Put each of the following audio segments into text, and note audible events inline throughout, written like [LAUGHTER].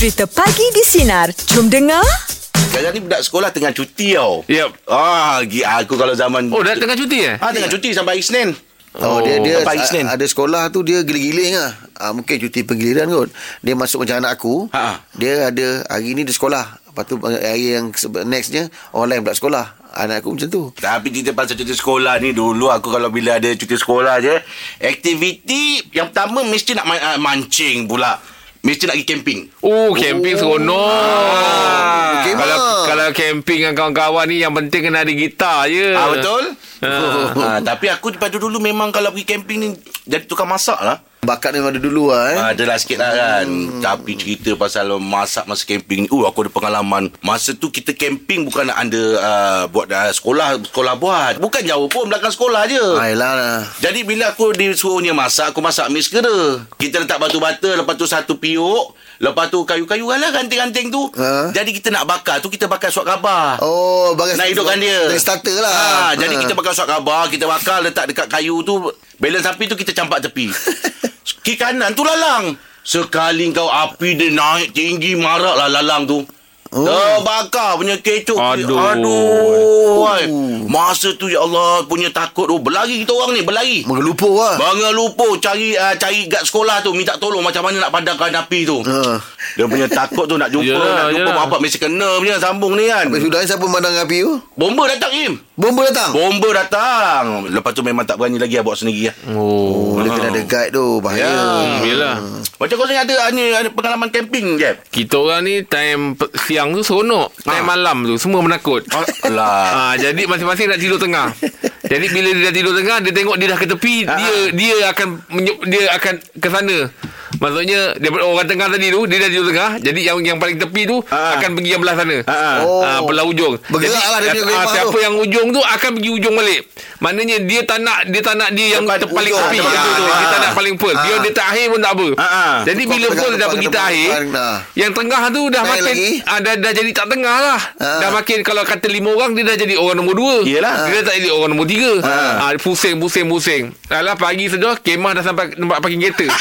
Cerita Pagi di Sinar. Jom dengar. Sekarang ni budak sekolah tengah cuti tau. Yep. Ah, aku kalau zaman Oh, dah tengah cuti eh? Ah, tengah cuti sampai hari Senin. Oh, dia dia sampai a- ada sekolah tu dia giling-giling lah. Ah, mungkin cuti penggiliran kot. Dia masuk macam anak aku. Ha. Dia ada hari ni dia sekolah. Lepas tu eh, hari yang nextnya orang lain pula sekolah. Anak aku macam tu. Tapi cerita pasal cuti sekolah ni dulu aku kalau bila ada cuti sekolah je, aktiviti yang pertama mesti nak ma- ah, mancing pula. Mesti nak pergi camping. Oh, camping seronok. Ah, kalau kalau camping dengan kawan-kawan ni yang penting kena ada gitar je. Ah betul? Ah. [LAUGHS] Ah, tapi aku daripada dulu memang kalau pergi camping ni jadi tukang masak lah. Bakat memang ada dulu lah eh. Ah, adalah sikit lah kan hmm. Tapi cerita pasal masak masa camping ni uh, Aku ada pengalaman Masa tu kita camping bukan nak ada uh, Buat uh, sekolah Sekolah buat Bukan jauh pun belakang sekolah je Ah, yelah. Jadi bila aku disuruhnya masak Aku masak mix kera Kita letak batu-bata Lepas tu satu piuk Lepas tu kayu-kayu lah ranting-ranting tu Ha? Jadi kita nak bakar tu Kita bakar suat khabar Oh, bagai nak hidupkan dia Dari starter lah. ha, Jadi kita bakar suat khabar Kita bakar letak dekat kayu tu Balance api tu kita campak tepi [LAUGHS] Kiri kanan tu lalang Sekali kau api dia naik tinggi Marak lah lalang tu Oh. Terbakar punya kecoh Aduh. Aduh wai. Masa tu ya Allah Punya takut tu Berlari kita orang ni Berlari Mengelupuh lah. Bangga lupa cari uh, cari kat sekolah tu minta tolong macam mana nak padamkan api tu. Ha. Dia punya takut tu nak jumpa Yalah, nak jumpa bapak mesti kena punya sambung ni kan. Habis sudah siapa memandang api tu? Bomba datang Im. Bomba datang. Bomba datang. Lepas tu memang tak berani lagi lah buat sendiri lah. Oh. Boleh kena ada guide tu. Bahaya. Ya. Hmm, yelah. Macam kau sebenarnya ada, ada, ada pengalaman camping je. Kita orang ni time siang tu seronok. Time Ah. malam tu semua menakut. Alah. [LAUGHS] Ah, jadi masing-masing nak tidur tengah. jadi bila dia dah tidur tengah, dia tengok dia dah ke tepi, Ah. dia dia akan dia akan ke sana. Maksudnya daripada orang tengah tadi tu dia dah tidur tengah. Jadi yang yang paling tepi tu Ah. akan pergi yang belah sana. Ah. Oh. Ah, belah ujung. Bergerak Jadi, lah dia punya memang siapa tu. yang ujung tu akan pergi ujung balik. Maknanya dia tak nak dia tak nak dia yang Depan ter- paling tepi. ujung. dia, dia tak nak paling first. Dia dia tak akhir pun tak apa. Ah. Jadi bila first dah pergi depan, tak akhir, depan, dah. yang tengah tu dah Naik makin ah, dah, dah jadi tak tengah lah. Ah. Dah makin kalau kata lima orang dia dah jadi orang nombor dua. Yelah. Dia tak jadi orang nombor tiga. Ah. Ah. pusing pusing pusing. Alah pagi sudah kemah dah sampai tempat parking kereta. [LAUGHS]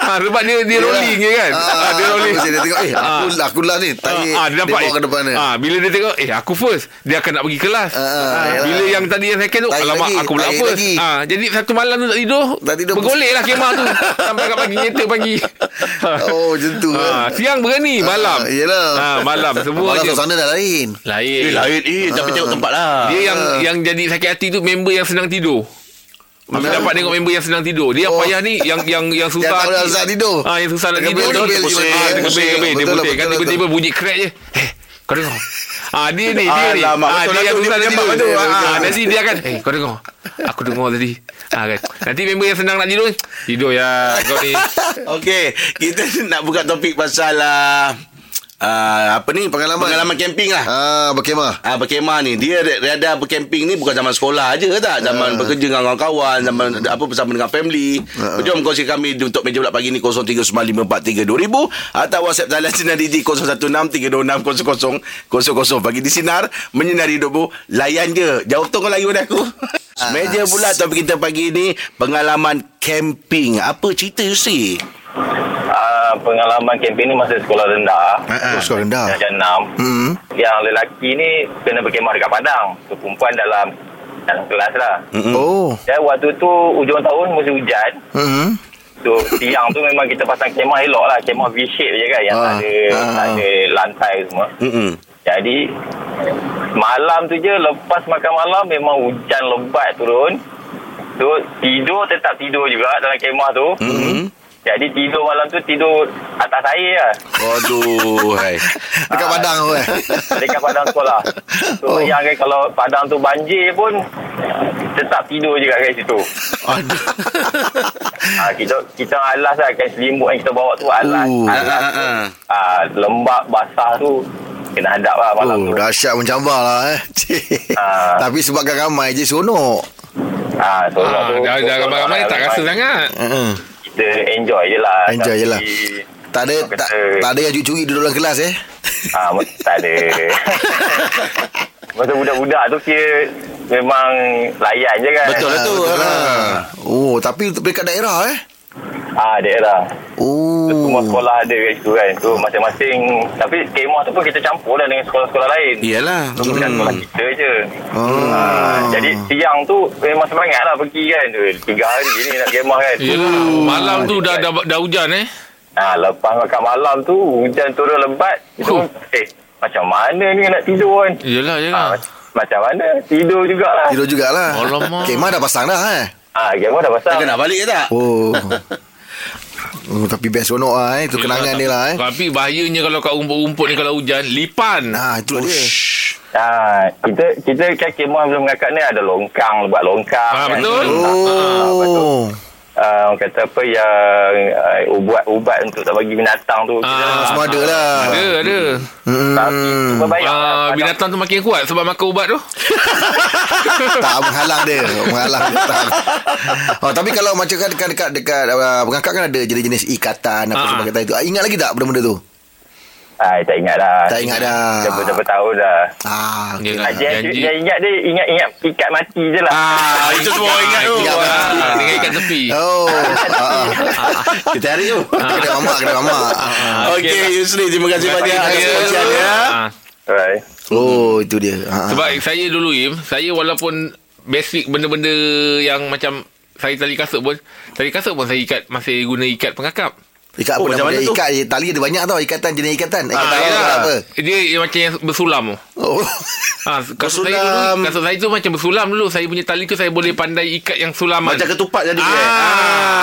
ah, sebab dia dia rolling je kan. Ah, dia rolling. Dia tengok, eh, aku, Ah. aku lah ni. Tadi Ah, ah, dia nampak bawa eh. ke depan dia. Ah, bila dia tengok eh aku first, dia akan nak pergi kelas. Ah, Ah, yalah. bila yang tadi yang second tu, Tarik alamak lagi, aku pula first. lagi. Ah, jadi satu malam tu tak tidur. Tak tidur. Bergolek lah kemah tu [LAUGHS] sampai kat parking kereta pagi. Oh, macam tu. Ah, siang berani malam. Ah, yelah. Ah, malam semua Malam je. suasana dah lain. Lain. Eh, lain. Eh, tapi tengok tempat lah. Dia yang yang jadi sakit hati tu member yang senang tidur. Masa dapat tengok member yang senang tidur. Dia Oh. payah ni yang yang yang [LAUGHS] susah. Yang tak tidur. Ah, yang susah nak tidur. Dia pusing, Ah, dia pusing. Kan tiba-tiba bunyi crack je. Eh, kau dengar. Ah dia ni dia ni. Ah dia lah yang susah dia nak tidur. tu. Ah, Ah. nanti dia akan eh kau dengar. Aku dengar tadi. Ah kan. Nanti member yang senang nak tidur, tidur ya kau ni. [LAUGHS] Okey, kita nak buka topik pasal uh, uh, apa ni? Pengalaman. pengalaman camping lah. Ah, berkemah. Ah berkemah ni. Dia rada bercamping ni bukan zaman sekolah aja tak? Zaman bekerja dengan kawan-kawan zaman apa bersama dengan family. Uh. jom kongsi kami untuk meja bulat pagi ni 0395432000 atau WhatsApp talian sinar di 0163260000 pagi di sinar menyinari hidupmu. Layan je. Jawab tu kau lagi pada aku. Meja bulat topik kita pagi ni pengalaman camping. Apa cerita you see Ah, pengalaman kempen ni masa sekolah rendah Oh, sekolah rendah. Darjah 6 Hmm. Yang lelaki ni Kena berkemah dekat padang so, Perempuan dalam Dalam kelas lah Mm-mm. Oh. Dan waktu tu Ujung tahun musim hujan Hmm. So siang tu memang kita pasang kemah elok lah Kemah V-shape je kan Yang Ah, tak ada ah, Tak ada lantai semua Mm-mm. Jadi Malam tu je Lepas makan malam Memang hujan lebat turun So tidur tetap tidur juga Dalam kemah tu Mm-mm. Jadi tidur malam tu Tidur atas air lah Aduh hai. [LAUGHS] Dekat padang tu eh. [LAUGHS] dekat padang sekolah. So Oh. yang kan kalau padang tu banjir pun tetap tidur juga kat situ. Aduh. ha, [LAUGHS] kita kita alas lah kan selimut yang kita bawa tu alas. Uh. alas Ah, ah, tu. ah. Ha, lembab basah tu kena hadap lah malam Oh, tu. dahsyat mencabar lah eh. Ah. Tapi sebabkan ramai je seronok. Ha, so Ah, tu, dah dah so, ramai-ramai tak rasa sangat. Uh-uh. Kita enjoy je lah. Enjoy je lah. Tak ada orang tak, kata- tak ada yang curi-curi duduk dalam kelas eh. Ah, ha, tak ada. [LAUGHS] Masa budak-budak tu kira memang layan je kan. Betul lah tu. betul Ah. lah. Oh, tapi untuk dekat daerah eh. Ah, daerah. Oh. Semua sekolah ada kat situ kan. Tu masing-masing. Tapi kemah tu pun kita campur lah dengan sekolah-sekolah lain. Iyalah. Bukan Hmm. sekolah kita je. Oh. Ah, jadi siang tu memang semangat lah pergi kan. Tu, tiga hari ni nak kemah kan. Yelah, malam tu dah, dah, dah hujan eh. Ah, lepas makan malam tu hujan turun lebat. Huh. eh macam mana ni nak tidur kan. Yelah, yelah. Ah, mac- macam mana? Tidur jugalah. Tidur jugalah. Alamak. Kemah dah pasang dah eh. Ah, kemah dah pasang. Takkan nak balik ke tak? Oh. [LAUGHS] Oh, tapi best seronok lah eh. Itu kenangan dia lah eh. Tapi bahayanya kalau kat rumput-rumput ni kalau hujan, lipan. Nah, itu dia. Ah, kita kita kan kemah belum mengangkat ni ada longkang, buat longkang. Ah, kan. betul. Ah, orang kata apa yang uh, ubat-ubat untuk tak bagi binatang tu. Ah, Semua ada lah. Ada, ada. Tapi Hmm. bayang. Ah, binatang tu makin kuat sebab makan ubat tu. [LAUGHS] tak menghalang dia menghalang dia tak. oh, tapi kalau macam kan dekat dekat dekat uh, pengangkat kan ada jenis-jenis ikatan apa Ah. semua kata itu Ah, ingat lagi tak benda-benda tu Ah, tak ingat dah. Tak ingat dah. Siapa-siapa tahu dah. ah okay. Yelah. Ah, dia, janji. dia ingat dia ingat-ingat ikat mati je lah. Ah, itu semua orang ingat tu. Ingat Ah, betul. Dengan ikat tepi. oh [LAUGHS] ah, Kita hari tu. ah. kena mamak kena mamak Okey, Yusri, terima kasih banyak atas Ya. kongsian ya. Ah, Right. oh itu dia ah, ah. Sebab saya dulu Im Saya walaupun Basic benda-benda Yang macam Saya tali kasut pun Tali kasut pun saya ikat Masih guna ikat pengakap ikat Oh, apa macam nama dia tu? ikat tali ada banyak tau ikatan jenis ikatan ikatan Ah, apa, yalah. apa Dia yang macam yang bersulam tu oh Ha, kasut saya Bersulam. dulu Kasut saya tu macam bersulam dulu Saya punya tali tu Saya boleh pandai ikat yang sulaman Macam ketupat jadi Ah, dia.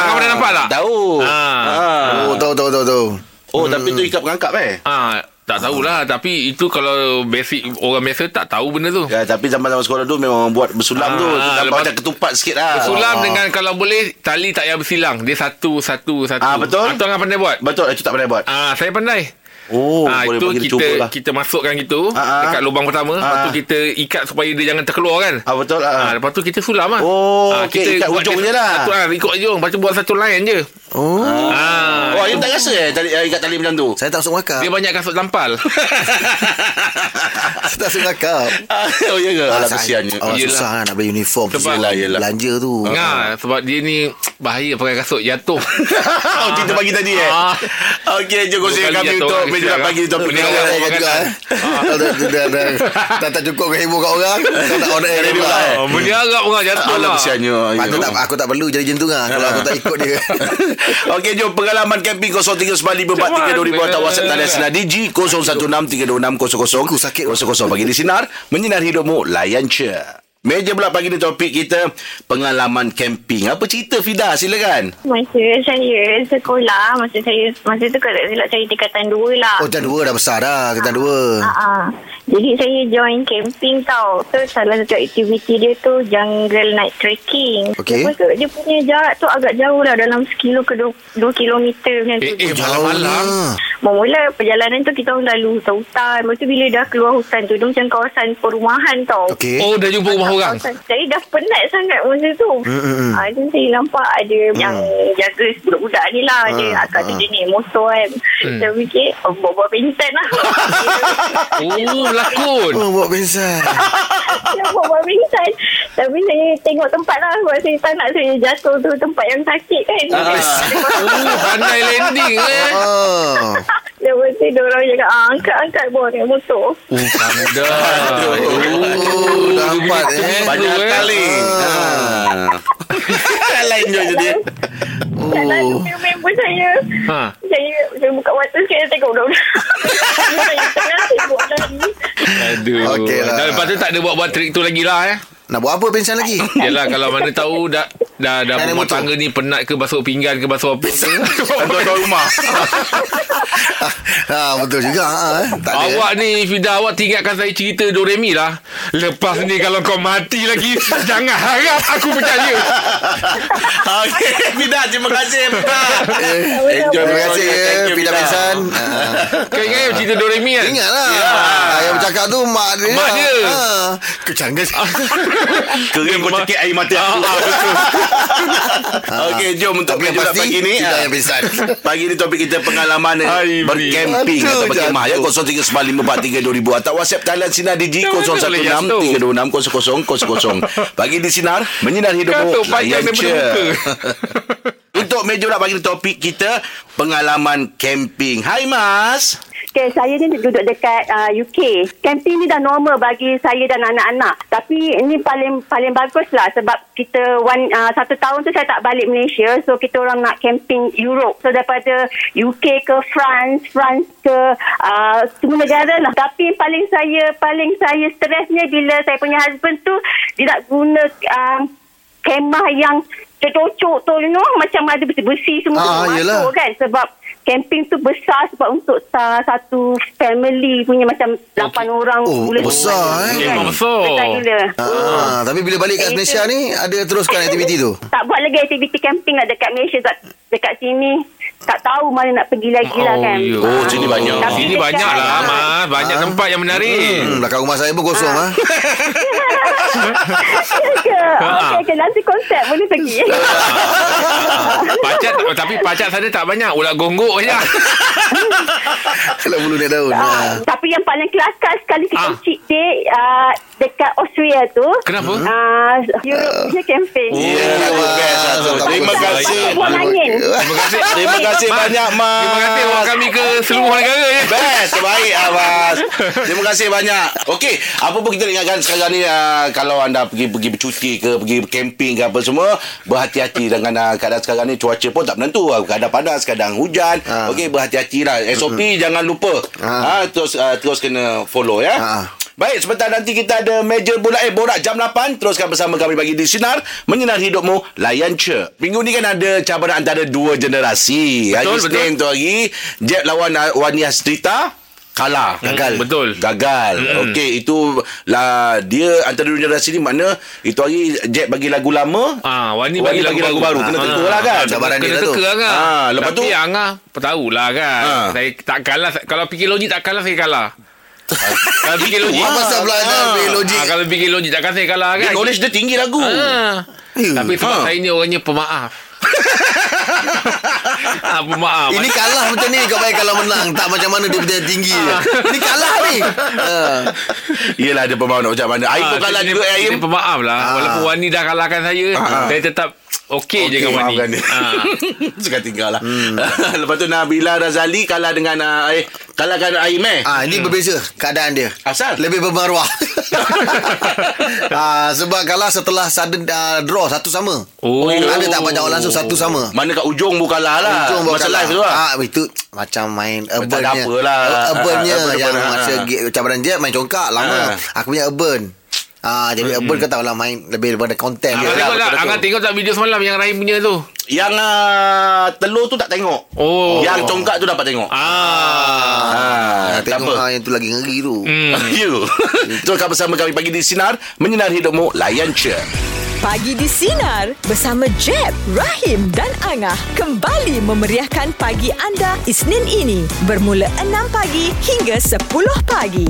Kau pernah nampak tak? Tahu. Ah. Ah. oh tahu tahu tahu tahu Oh, tapi tu ikat pengangkap eh? Ah, tak tahulah Tapi itu kalau basic Orang biasa tak tahu benda tu Ya, tapi zaman-zaman sekolah tu memang buat bersulam Ah, tu. Nampak lepas- macam ketupat sikit lah. Bersulam dengan Kalau boleh Tali tak payah bersilang Dia satu Satu satu Ah, betul. Atau orang pandai buat Betul, itu tak pernah buat. Ah, saya pandai. Oh, ah, boleh itu bagi kita cuba lah. kita masukkan gitu Ah, ah. dekat lubang pertama, lepas Ah. tu kita ikat supaya dia jangan terkeluar kan. Ah, betul lah. Ah, lepas tu kita sulam lah. Oh, Ah, okey, ikat buat hujung dia je lah. Satu, ah, ikut hujung. Lepas tu buat satu line je. oh Ah. Oh, you tak rasa eh tali, eh, ikat tali macam tu? saya tak masuk ngakak Dia banyak kasut tampal. [LAUGHS] saya tak masuk ngakak oh, ya ke? Alah, kesiannya. Oh, Yelah. susah kan nak beli uniform Sebab- Yelah, yelah. belanja tu Ngah, sebab dia ni bahaya pakai kasut jatuh. [LAUGHS] oh, kita bagi tadi eh? Ah. Okey, jom kongsikan kali kami untuk orang kesian, pagi di topik kita. orang- juga eh. dah, dah, dah, dah, dah tak cukup ke hibur kat orang tak on air Radio pula eh. Berniaga orang jatuh Alah, lah. kesiannya. Ya. tak, aku tak perlu jadi tu lah Kalau aku tak ikut dia [LAUGHS] Okey, jom pengalaman camping 0395432000 atau WhatsApp talian sinar Digi 0163260000. Aku sakit. 00 pagi di sinar menyinar hidupmu layan je. Meja pula pagi ni topik kita pengalaman camping. Apa cerita Fida? Silakan. Masa saya sekolah, masa saya masa tu kalau silap saya tingkatan dua lah. Oh tingkatan dua dah besar dah Tingkatan dua Ha ah. Jadi saya join camping tau. Tu salah satu aktiviti dia tu jungle night trekking. Okey. Lepas tu dia punya jarak tu agak jauh lah dalam sekilo ke dua, dua kilometer macam Eh, tu. eh, malam-malam. lah. Memula perjalanan tu kita lalu hutan-hutan. Lepas tu bila dah keluar hutan tu, dia macam kawasan perumahan tau. Okey Oh, dah jumpa rumah orang. Saya dah penat sangat masa tu. Mm-mm. Ah, jadi saya nampak ada yang jaga budak-budak ni lah. Dia Ah, akak tu ah. jenis motor kan. Saya fikir, oh, bawa-bawa pingsan lah. [LAUGHS] Oh, berlakon. Oh buat pensan Dia bawa pingsan. Tapi saya tengok tempat lah. Sebab saya tak nak saya jatuh tu tempat yang sakit kan. [LAUGHS] Oh, pandai landing eh. Oh Dia orang cakap, ah, angkat-angkat bawa naik motor. Oh, pandai. Oh dapat eh Banyak eh. kali. Ha. [LAUGHS] Lain je je dia. Dan Oh lalu member saya. Ha. Saya, saya buka mata sekali tengok budak-budak. [LAUGHS] saya tengah saya buat lari. Aduh. Okey lah. Dan lepas tu tak ada buat-buat trik tu lagi lah eh. Nak buat apa pensan lagi [LAUGHS] Yelah kalau mana tahu dah dah dah rumah motor. tangga ni penat ke basuh pinggan ke basuh apa. [LAUGHS] Tuan-tuan rumah. ha, [LAUGHS] Betul juga ha, eh. Tak ada Awak ni Fida awak tinggalkan saya cerita Doremi lah. Lepas ni kalau kau mati lagi [LAUGHS] jangan harap aku percaya. Okey, Fida, terima kasih. Fida. eh. Enjoy Terima kasih ya Pida pensan ha. Kau ingat yang cerita Doremi kan? Ingat lah ha, Yang bercakap tu Mak dia Mak dia. ha. Kering kau cekik air mata aku. [LAUGHS] Okey, jom untuk Tapi yang meja pasti pagi ni. Tidak ah. yang pensan [LAUGHS] Pagi ni topik kita pengalaman bercamping Aduh, atau berkemah ya jatuh. 0395432000 atau WhatsApp talian sinar di G Jangan boleh jatuh. 0163260000. Pagi di sinar menyinar hidupmu Jatuh panjang layan. [LAUGHS] Untuk meja nak bagi topik kita pengalaman camping. Hai Mas. Okay, saya ni duduk dekat uh, UK. Camping ni dah normal bagi saya dan anak-anak. Tapi ini paling paling bagus lah sebab kita one, uh, satu tahun tu saya tak balik Malaysia. So kita orang nak camping Europe. So daripada UK ke France, France ke uh, semua negara lah. Tapi paling saya paling saya stresnya bila saya punya husband tu dia nak guna uh, kemah yang cocok tu you know macam ada besi-besi semua Ah, tu yelah. masuk kan? Sebab camping tu besar sebab untuk uh, satu family punya macam 8 orang Oh, boleh besar, eh. Memang besar. besar gila. Ah, tapi bila balik kat Itu- Malaysia ni ada teruskan aktiviti tu. tak buat lagi aktiviti camping lah dekat Malaysia dekat, dekat sini. Tak tahu mana nak pergi lagi lah kan? ya. Oh, sini banyak. Tapi Sini banyak lah Mas. Banyak tempat yang menarik. Hmm, belakang rumah saya pun kosong [LAUGHS] ah. ke okey okey nanti konsep boleh pergi [LAUGHS] Pacat Tapi pacat sana tak banyak Ulat gonggok je [LAUGHS] Kalau bulu naik daun. Ah, Ah. tapi yang paling kelakar sekali kita Ah. ah. cheat day uh, dekat Austria tu Kenapa? uh, Europe punya camping Ya, best lah tu. Terima kasih. Buat Terima kasih Terima kasih banyak Mas. Terima kasih bawa kami ke seluruh negara ya. Best Terbaik Abbas Terima kasih banyak Okey Apa pun kita ingatkan sekarang ni uh, Kalau anda pergi pergi bercuti ke Pergi camping ke apa semua Berhati-hati dengan uh, keadaan sekarang ni Cuaca pun tak menentu Kadang panas Kadang hujan Ah. Okey berhati-hati lah SOP jangan lupa Ah. ha, Terus uh, terus kena follow ya Ah. Baik, sebentar nanti kita ada meja bola eh borak jam 8. Teruskan bersama kami bagi di Sinar. Menyinar hidupmu, layan ce. Minggu ni kan ada cabaran antara dua generasi. Betul, hari Senin tu hari, Jeb lawan uh, Wani Astrita. Kalah Gagal. Hmm, betul. Gagal mm Okey Itu lah Dia Antara dua generasi ni Makna Itu hari Jeb bagi lagu lama Ah, Wani Wani bagi lagu, bagi lagu baru. Kena Ah, teka lah kan? Cabaran Kena dia lah tu. teka kan. Ah, lepas Tapi tu- Angah tahulah kan. Ah. Saya tak kalah kalau fikir logik tak kalah saya kalah. [LAUGHS] kalau fikir logik. Apa pasal pula nak ambil logik? Ah, kalau fikir logik takkan saya kalah Dia kan. knowledge dia tinggi lagu Ah. Ya. Tapi sebab Ha. saya ni orangnya pemaaf. [LAUGHS] ah, pemaaf. Ini kalah macam ni Kau bayar kalau menang Tak macam mana dia punya tinggi dia. Ini kalah ni Ah. Yelah dia pemaaf nak macam mana Aim pun Ah, kalah juga ni- Aim Saya pemaaf lah. Ah. Walaupun Wani dah kalahkan saya, Ah. saya tetap okey je dengan Wani. dia. Ah. [LAUGHS] Suka tinggal lah. [LAUGHS] Lepas tu Nabila Razali kalah dengan uh, eh kalahkan Aim eh. Ah, ini berbeza keadaan dia. Asal? Lebih bermaruah. [LAUGHS] ah, sebab kalah setelah sudden uh, draw satu sama. Oh. Ada tak banyak orang langsung satu sama. Mana kat ujung bu kalah lah. Ujung Masa kalah. live tu lah. Ah, itu macam main Tak urban ada apalah. Urbannya Ah, urban, yang urban, masa cabaran jet main congkak lama. Ah. Aku punya urban. Ah, jadi urban kau tahu lah main lebih daripada konten Angah dia. tengok tak? betul-betul. Angah tengok tak video semalam yang Rahim punya tu? Yang uh, telur tu tak tengok. Oh. Yang congkak tu dapat tengok. Ah. Ah, Ah, tengok ah, yang tu lagi ngeri tu. Hmm. [LAUGHS] You. Teruskan bersama kami pagi di Sinar. Menyinar hidupmu. Layan je. Pagi di Sinar bersama Jeb, Rahim dan Angah kembali memeriahkan pagi anda Isnin ini bermula 6 pagi hingga 10 pagi.